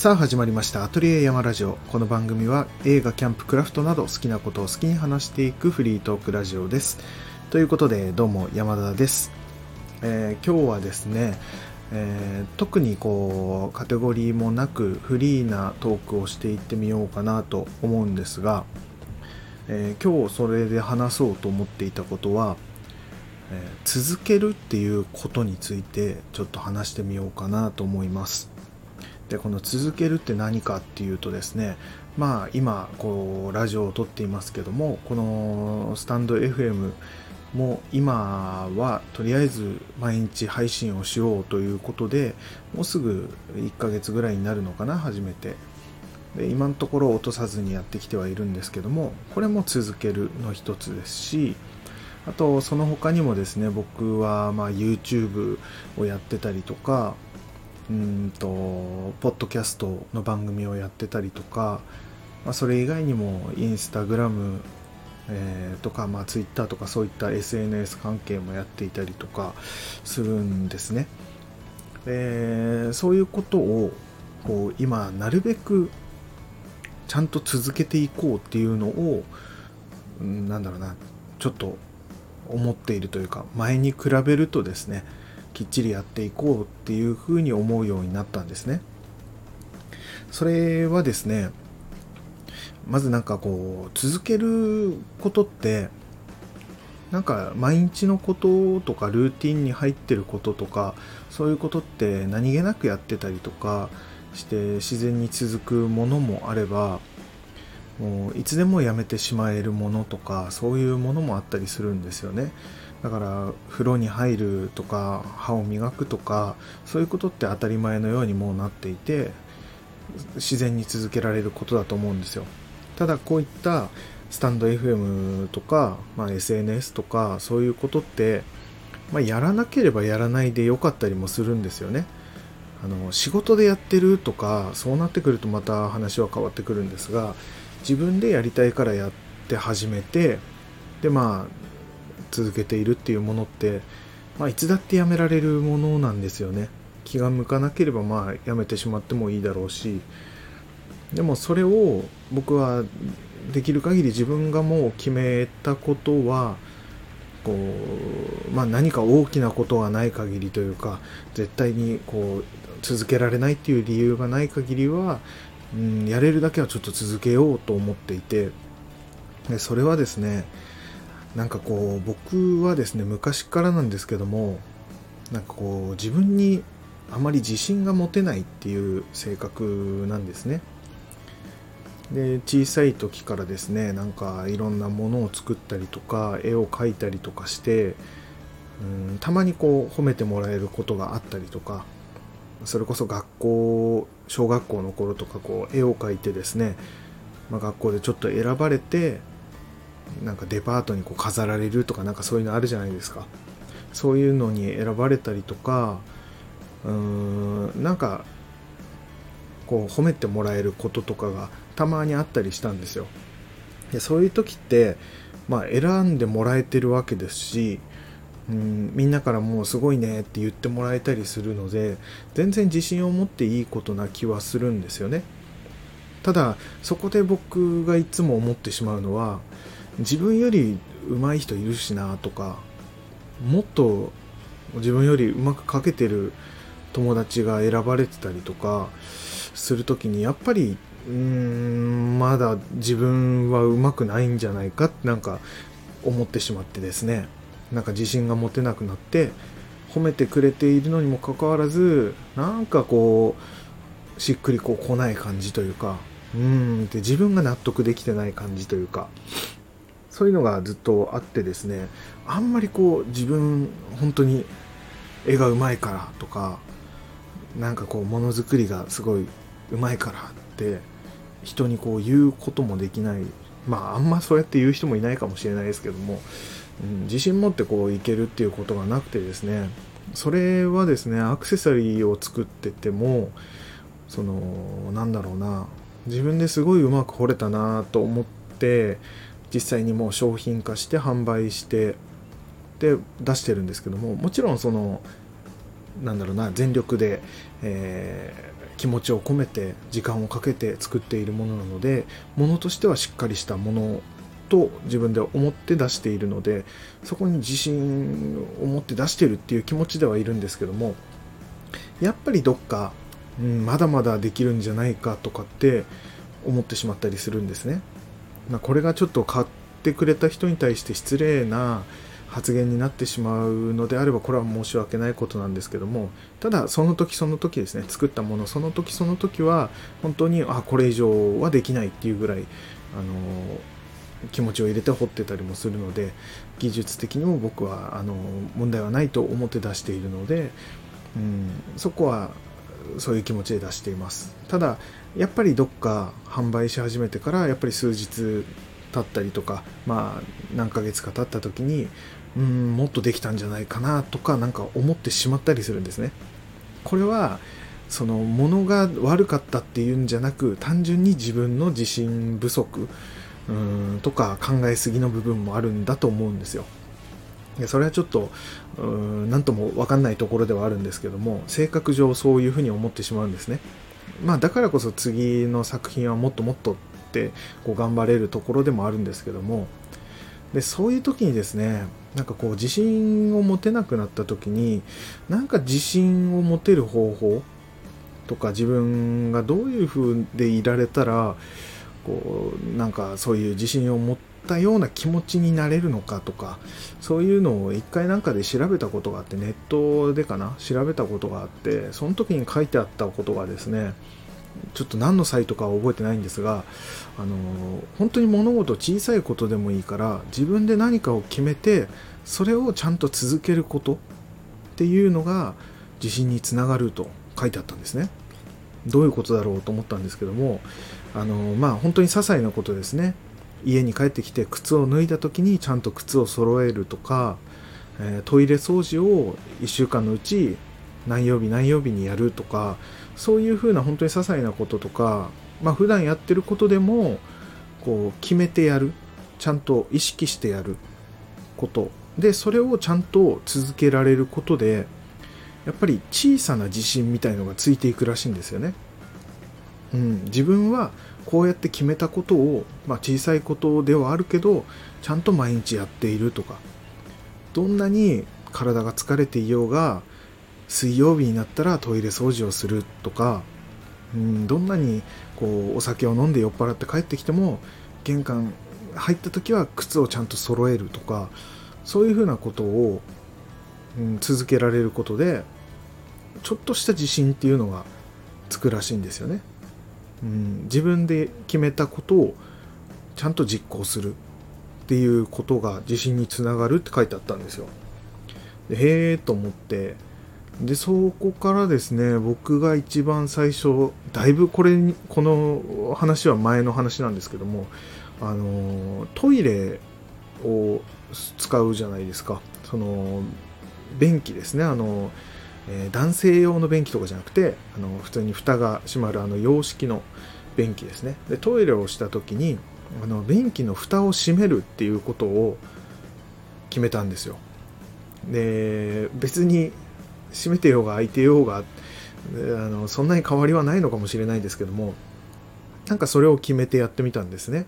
さあ始まりました。アトリエ山ラジオ。この番組は映画キャンプクラフトなど好きなことを好きに話していくフリートークラジオです。ということでどうも山田です、えー、今日はですね、えー、特にこうカテゴリーもなくフリーなトークをしていってみようかなと思うんですが、えー、今日それで話そうと思っていたことはえ続けるっていうことについてちょっと話してみようかなと思います。でこの続けるって何かっていうとですねまあ今こうラジオを撮っていますけどもこのスタンド FM も今はとりあえず毎日配信をしようということでもうすぐ1ヶ月ぐらいになるのかな初めて。で今のところ落とさずにやってきてはいるんですけどもこれも続けるの一つですしあとその他にもですね僕はま YouTube をやってたりとかうんとポッドキャストの番組をやってたりとか、まあ、それ以外にもインスタグラム、えー、とか、まあ、Twitter とかそういった SNS 関係もやっていたりとかするんですね。でそういうことをこう今なるべくちゃんと続けていこうっていうのを、うん、なんだろうなちょっと思っているというか前に比べるとですねきっちりやっていこうっていうふうに思うようになったんですね。それはですねまずなんかこう続けることってなんか毎日のこととかルーティンに入ってることとかそういうことって何気なくやってたりとかして自然に続くものもあればもういつでもやめてしまえるものとかそういうものもあったりするんですよねだから風呂に入るとか歯を磨くとかそういうことって当たり前のようにもうなっていて自然に続けられることだと思うんですよ。ただこういったスタンド FM とか、まあ、SNS とかそういうことって、まあ、やらなければやらないでよかったりもするんですよね。あの仕事でやってるとかそうなってくるとまた話は変わってくるんですが自分でやりたいからやって始めてでまあ続けているっていうものって、まあ、いつだってやめられるものなんですよね。気が向かなければまあやめてしまってもいいだろうし。でもそれを僕はできる限り自分がもう決めたことはこう、まあ、何か大きなことがない限りというか絶対にこう続けられないっていう理由がない限りはうん、やれるだけはちょっと続けようと思っていて。でそれはですねなんかこう僕はですね昔からなんですけどもなんかこう自分にあまり自信が持てないっていう性格なんですね。で小さい時からですねなんかいろんなものを作ったりとか絵を描いたりとかしてうんたまにこう褒めてもらえることがあったりとかそれこそ学校小学校の頃とかこう絵を描いてですね、まあ、学校でちょっと選ばれてなんかデパートにこう飾られるとかなんかそういうのあるじゃないですか。そういうのに選ばれたりとかうーんなんかこう褒めてもらえることとかがたまにあったりしたんですよ。でそういう時ってまあ選んでもらえてるわけですしうんみんなからもうすごいねって言ってもらえたりするので全然自信を持っていいことな気はするんですよね。ただそこで僕がいつも思ってしまうのは自分より上手い人いるしなとかもっと自分よりうまく描けてる友達が選ばれてたりとかする時にやっぱりうーんまだ自分はうまくないんじゃないかってなんか思ってしまってですね。なんか自信が持てなくなって褒めてくれているのにもかかわらずなんかこうしっくりこう来ない感じというかうーんって自分が納得できてない感じというかそういうのがずっとあってですねあんまりこう自分本当に絵がうまいからとかなんかこうものづくりがすごいうまいからって人にこう言うこともできない。まああんまそうやって言う人もいないかもしれないですけどもうん、自信持ってこういけるっていうことがなくてですねそれはですねアクセサリーを作っててもそのなんだろうな自分ですごいうまく彫れたなと思って実際にもう商品化して販売してで出してるんですけどももちろんそのなんだろうな全力で、えー、気持ちを込めて時間をかけて作っているものなのでものとしてはしっかりしたものと自分で思って出しているのでそこに自信を持って出してるっていう気持ちではいるんですけどもやっぱりどっか、うん、まだまだできるんじゃないかとかって思ってしまったりするんですね。ま、これがちょっと買ってくれた人に対して失礼な発言になってしまうのであればこれは申し訳ないことなんですけどもただその時その時ですね作ったものその時その時は本当にあこれ以上はできないっていうぐらいあの気持ちを入れて掘ってたりもするので技術的にも僕はあの問題はないと思って出しているので、うん、そこはそういう気持ちで出しています。ただやっぱりどっか販売し始めてからやっぱり数日経ったりとかまあ何ヶ月か経った時にうんもっとできたんじゃないかなとかなんか思ってしまったりするんですね。これはその物が悪かったっていうんじゃなく単純に自分の自信不足うんとか考えすぎの部分もあるんだと思うんですよ。それはちょっと何とも分かんないところではあるんですけども性格上そういうふうに思ってしまうんですね。まあだからこそ次の作品はもっともっとってこう頑張れるところでもあるんですけどもでそういう時にですねなんかこう自信を持てなくなった時になんか自信を持てる方法とか自分がどういう風でいられたらこうなんかそういう自信を持ってたような気持ちになれるのかとかそういうのを一回なんかで調べたことがあってネットでかな調べたことがあってその時に書いてあったことがですねちょっと何のサイトかは覚えてないんですがあの本当に物事小さいことでもいいから自分で何かを決めてそれをちゃんと続けることっていうのが自信につながると書いてあったんですね。どういうことだろうと思ったんですけどもあのまあ本当に些細なことですね家に帰ってきて靴を脱いだ時にちゃんと靴を揃えるとか、えー、トイレ掃除を1週間のうち何曜日何曜日にやるとかそういうふうな本当に些細なこととか、まあ普段やってることでもこう決めてやる。ちゃんと意識してやること。でそれをちゃんと続けられることでやっぱり小さな自信みたいのがついていくらしいんですよね。うん、自分はこうやって決めたことを、まあ、小さいことではあるけどちゃんと毎日やっているとか。どんなに体が疲れていようが水曜日になったらトイレ掃除をするとか、うん、どんなにこうお酒を飲んで酔っ払って帰ってきても玄関入った時は靴をちゃんと揃えるとか。そういうふうなことを、うん、続けられることでちょっとした自信っていうのがつくらしいんですよね。うん、自分で決めたことをちゃんと実行するっていうことが自信につながるって書いてあったんですよ。でへえと思って。でそこからですね僕が一番最初だいぶこれこの話は前の話なんですけどもあのトイレを使うじゃないですか。その便器ですね。あの、えー、男性用の便器とかじゃなくてあの普通に蓋が閉まるあの洋式の便器ですね。でトイレをした時にあの便器の蓋を閉めるっていうことを決めたんですよ。で別に閉めてようが開いてようがあのそんなに変わりはないのかもしれないですけどもなんかそれを決めてやってみたんですね。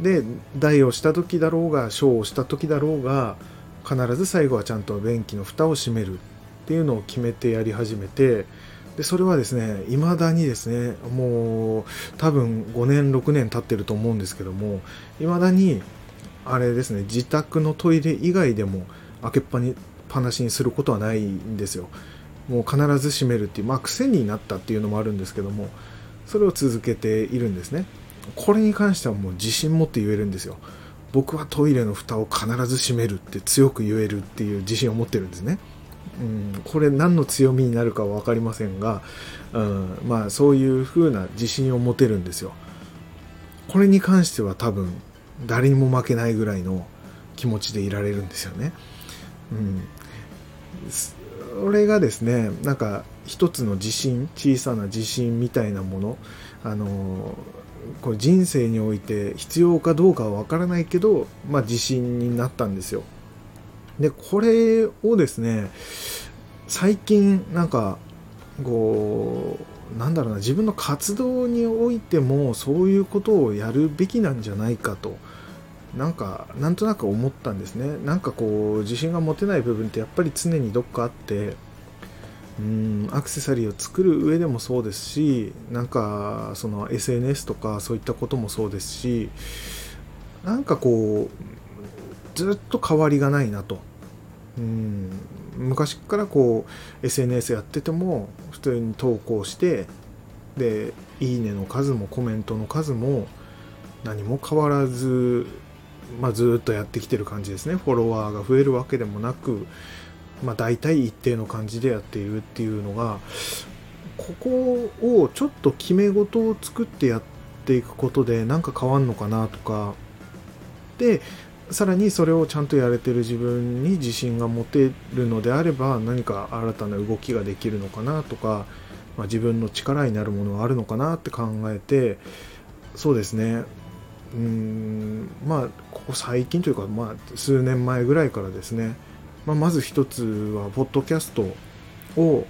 で台をした時だろうが小をした時だろうが必ず最後はちゃんと便器の蓋を閉める。っていうのを決めてやり始めてでそれはですね未だにですねもう多分5年6年経ってると思うんですけども未だにあれですね自宅のトイレ以外でも開けっぱにぱなしにすることはないんですよ。もう必ず閉めるっていう、まあ癖になったっていうのもあるんですけども、それを続けているんですね。これに関してはもう自信持って言えるんですよ。僕はトイレの蓋を必ず閉めるって強く言えるっていう自信を持ってるんですね。うん、これ何の強みになるかは分かりませんが、うん、まあそういう風な自信を持てるんですよ。これに関しては多分誰にも負けないぐらいの気持ちでいられるんですよね。うん、それがですねなんか一つの自信小さな自信みたいなものあのこれ人生において必要かどうかは分からないけど、まあ、自信になったんですよでこれをですね最近なんかこうなんだろうな自分の活動においてもそういうことをやるべきなんじゃないかとなんかなんとなく思ったんですね。なんかこう自信が持てない部分ってやっぱり常にどっかあってうんアクセサリーを作る上でもそうですしなんかその SNS とかそういったこともそうですしなんかこうずっと変わりがないなと。うん。昔からこう SNS やってても普通に投稿してで「いいね」の数もコメントの数も何も変わらず、まあ、ずっとやってきてる感じですね。フォロワーが増えるわけでもなく、まあ、大体一定の感じでやっているっていうのがここをちょっと決め事を作ってやっていくことで何か変わんのかなとか。でさらにそれをちゃんとやれてる自分に自信が持てるのであれば何か新たな動きができるのかなとか、まあ、自分の力になるものはあるのかなって考えてそうですね。うんまあここ最近というか、まあ、数年前ぐらいからですね、まあ、まず一つはポッドキャストを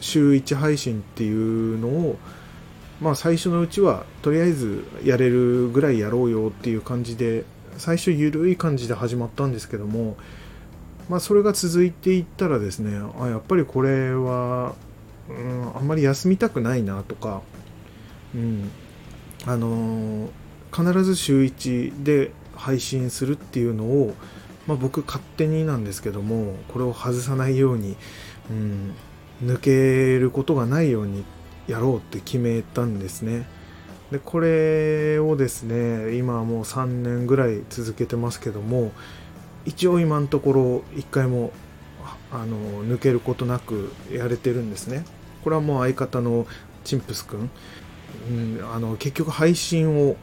週1配信っていうのをまあ最初のうちはとりあえずやれるぐらいやろうよっていう感じで最初緩い感じで始まったんですけども、まあ、それが続いていったらですねあやっぱりこれは、うん、あんまり休みたくないなとか、うん、あの、必ず週1で配信するっていうのを、まあ、僕勝手になんですけどもこれを外さないように、うん、抜けることがないようにやろうって決めたんですね。でこれをですね今はもう3年ぐらい続けてますけども一応今のところ1回もあの抜けることなくやれてるんですね。これはもう相方のチンプスくん、うん、あの結局配信を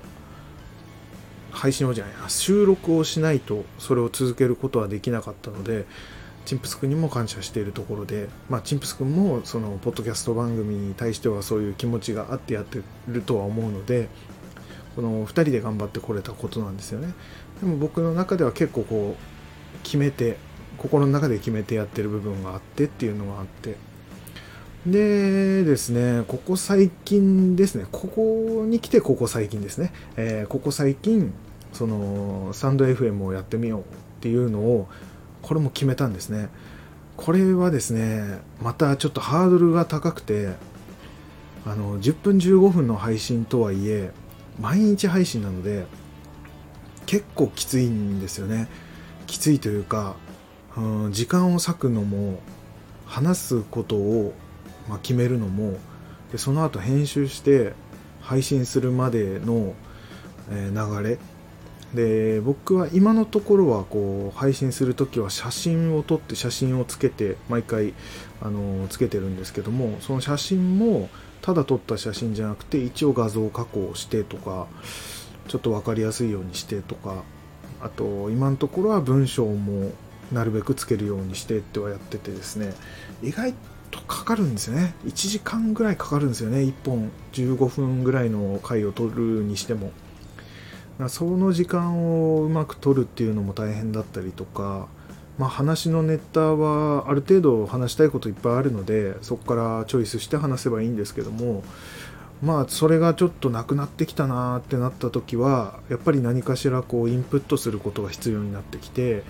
配信をじゃない収録をしないとそれを続けることはできなかったのでチンプス君にも感謝しているところで、まあ、チンプス君もそのポッドキャスト番組に対してはそういう気持ちがあってやってるとは思うのでこの2人で頑張ってこれたことなんですよね。でも僕の中では結構こう決めて心の中で決めてやってる部分があってっていうのがあって。でですねここ最近ですねここに来てここ最近ですね、えー、ここ最近そのサンド FM をやってみようっていうのをこれも決めたんですね。これはですねまたちょっとハードルが高くてあの10分15分の配信とはいえ毎日配信なので結構きついんですよね。きついというか、うん、時間を割くのも話すことを、まあ、決めるのもでその後編集して配信するまでの、えー、流れで僕は今のところはこう配信する時は写真を撮って写真をつけて毎回あのつけてるんですけどもその写真もただ撮った写真じゃなくて一応画像加工してとかちょっと分かりやすいようにしてとかあと今のところは文章もなるべくつけるようにしてってはやっててですね。意外とかかるんですよね。1時間ぐらいかかるんですよね。1本15分ぐらいの回を撮るにしても。その時間をうまく取るっていうのも大変だったりとか、まあ、話のネタはある程度話したいこといっぱいあるのでそこからチョイスして話せばいいんですけどもまあそれがちょっとなくなってきたなってなった時はやっぱり何かしらこうインプットすることが必要になってきて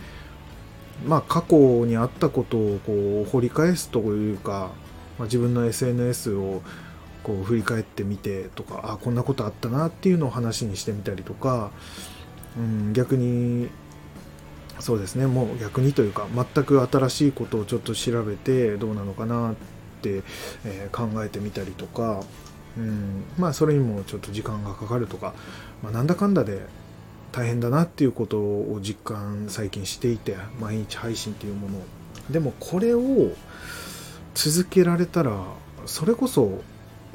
まあ過去にあったことをこう掘り返すというか、まあ、自分の SNS をこう振り返ってみてとかあこんなことあったなっていうのを話にしてみたりとか、うん、逆にそうですねもう逆にというか全く新しいことをちょっと調べてどうなのかなって、えー、考えてみたりとか、うん、まあそれにもちょっと時間がかかるとか、まあ、なんだかんだで大変だなっていうことを実感最近していて毎日配信っていうもの。でもこれを続けられたらそれこそ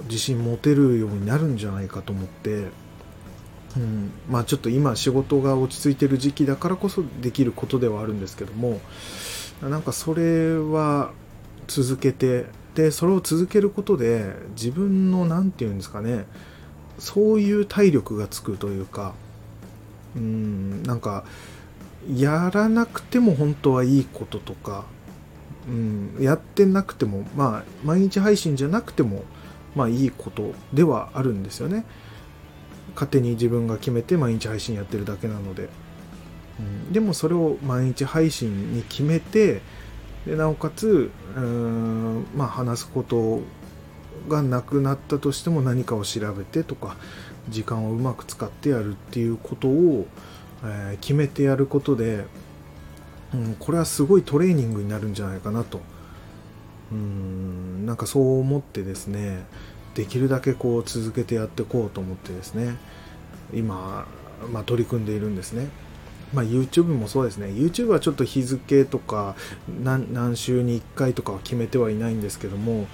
自信持てるようになるんじゃないかと思って、うん、まあちょっと今仕事が落ち着いてる時期だからこそできることではあるんですけどもなんかそれは続けてでそれを続けることで自分の何て言うんですかねそういう体力がつくというかうんなんかやらなくても本当はいいこととかうん、やってなくてもまあ毎日配信じゃなくてもまあいいことではあるんですよね。勝手に自分が決めて毎日配信やってるだけなので、うん、でもそれを毎日配信に決めてでなおかつうーんまあ話すことがなくなったとしても何かを調べてとか時間をうまく使ってやるっていうことを、えー、決めてやることでうん、これはすごいトレーニングになるんじゃないかなと。うん。なんかそう思ってですねできるだけこう続けてやっていこうと思ってですね今、まあ、取り組んでいるんですね。まあ、YouTube もそうですね YouTube はちょっと日付とか何週に1回とかは決めてはいないんですけども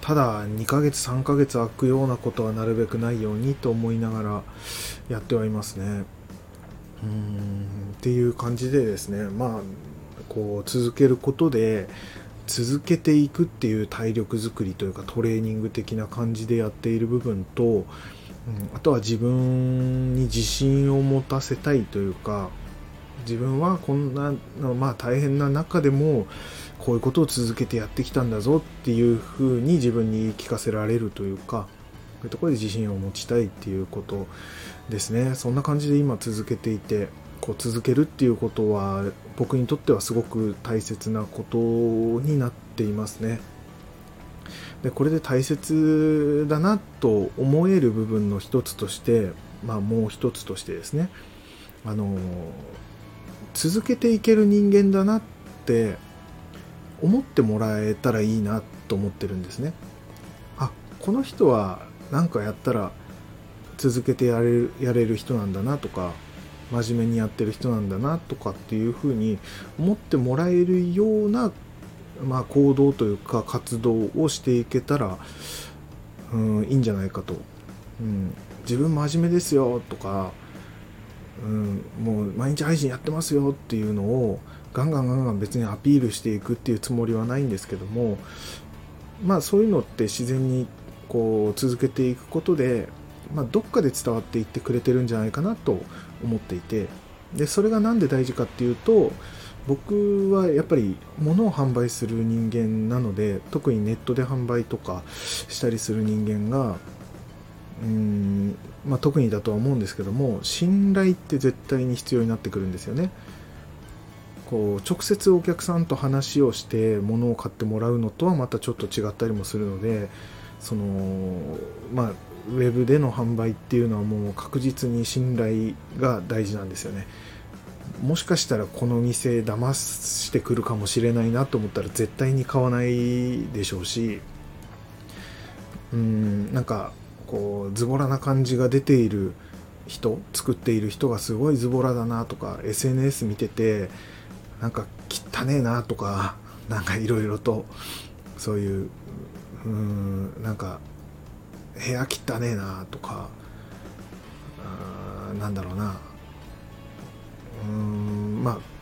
ただ2ヶ月3ヶ月空くようなことはなるべくないようにと思いながらやってはいますね。うんっていう感じでですねまあこう続けることで続けていくっていう体力づくりというかトレーニング的な感じでやっている部分と、うん、あとは自分に自信を持たせたいというか自分はこんな、まあ、大変な中でもこういうことを続けてやってきたんだぞっていうふうに自分に言い聞かせられるというかそういうところで自信を持ちたいっていうことですね。そんな感じで今続けていてこう続けるっていうことは僕にとってはすごく大切なことになっていますね。でこれで大切だなと思える部分の一つとしてまあもう一つとしてですね。あの続けていける人間だなって思ってもらえたらいいなと思ってるんですね。あこの人は何かやったら続けてやれるやれる人なんだなとか真面目にやってる人なんだなとかっていうふうに思ってもらえるような、まあ、行動というか活動をしていけたら、うん、いいんじゃないかと、うん、自分真面目ですよとか、うん、もう毎日配信やってますよっていうのをガンガンガンガン別にアピールしていくっていうつもりはないんですけどもまあそういうのって自然にこう続けていくことで、まあ、どっかで伝わっていってくれてるんじゃないかなと思っていてでそれが何で大事かっていうと僕はやっぱり物を販売する人間なので特にネットで販売とかしたりする人間がうーん、まあ、特にだとは思うんですけども信頼って絶対に必要になってくるんですよね。こう直接お客さんと話をして物を買ってもらうのとはまたちょっと違ったりもするのでそのまあウェブでの販売っていうのはもう確実に信頼が大事なんですよね。もしかしたらこの店騙してくるかもしれないなと思ったら絶対に買わないでしょうし。うんなんかこうズボラな感じが出ている人作っている人がすごいズボラだなとか SNS 見ててなんか汚ねえなとかなんかいろいろとそういううんなんか部屋汚ねえなとかなんだろうなうんまあ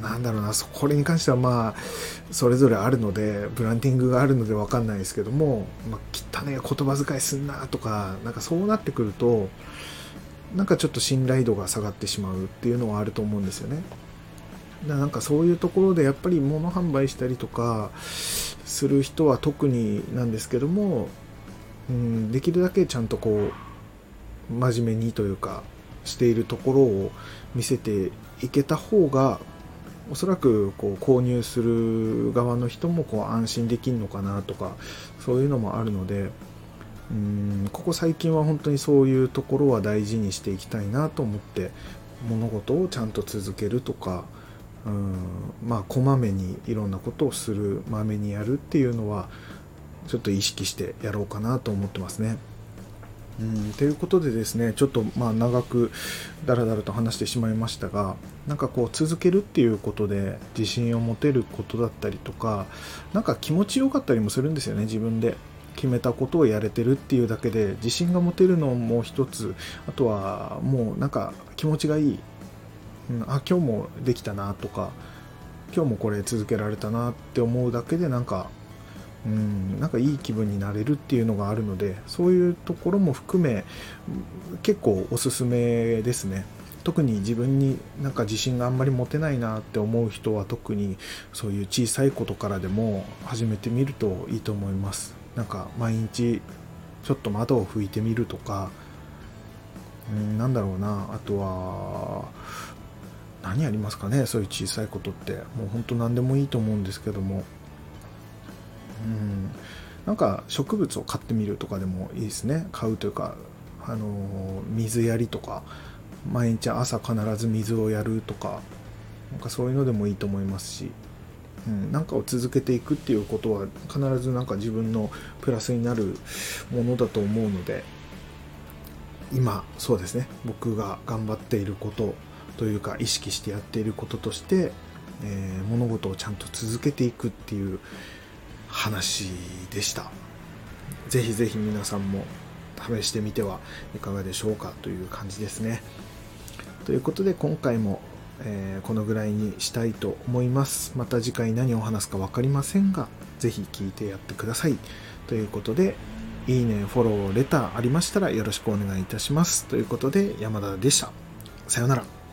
なんだろうなこれに関してはまあそれぞれあるのでブランディングがあるので分かんないですけども、まあ、汚ねえ言葉遣いすんなとかなんかそうなってくるとなんかちょっと信頼度が下がってしまうっていうのはあると思うんですよね。なんかそういうところでやっぱり物販売したりとかする人は特になんですけどもうん、できるだけちゃんとこう真面目にというかしているところを見せていけた方がおそらくこう購入する側の人もこう安心できるのかなとかそういうのもあるのでうんここ最近は本当にそういうところは大事にしていきたいなと思って物事をちゃんと続けるとかうんまあこまめにいろんなことをするまめにやるっていうのはちょっと意識してやろうかなと思ってますね。うん、ということでですねちょっとまあ長くだらだらと話してしまいましたがなんかこう続けるっていうことで自信を持てることだったりとかなんか気持ちよかったりもするんですよね自分で決めたことをやれてるっていうだけで自信が持てるのも一つあとはもうなんか気持ちがいい、うん、あ今日もできたなとか今日もこれ続けられたなって思うだけでなんかうんなんかいい気分になれるっていうのがあるのでそういうところも含め結構おすすめですね。特に自分になんか自信があんまり持てないなって思う人は特にそういう小さいことからでも始めてみるといいと思います。なんか毎日ちょっと窓を拭いてみるとかうんなんだろうな。あとは何ありますかねそういう小さいことって。もう本当何でもいいと思うんですけども。うん。なんか植物を買ってみるとかでもいいですね。買うというかあの水やりとか毎日朝必ず水をやるとかなんかそういうのでもいいと思いますし、うん、なんかを続けていくっていうことは必ずなんか自分のプラスになるものだと思うので今そうですね。僕が頑張っていることというか意識してやっていることとして、えー、物事をちゃんと続けていくっていう話でしたぜひぜひ皆さんも試してみてはいかがでしょうかという感じですねということで今回も、えー、このぐらいにしたいと思いますまた次回何を話すか分かりませんがぜひ聞いてやってくださいということでいいね、フォロー、レターありましたらよろしくお願いいたします。ということで、山田でした。さようなら。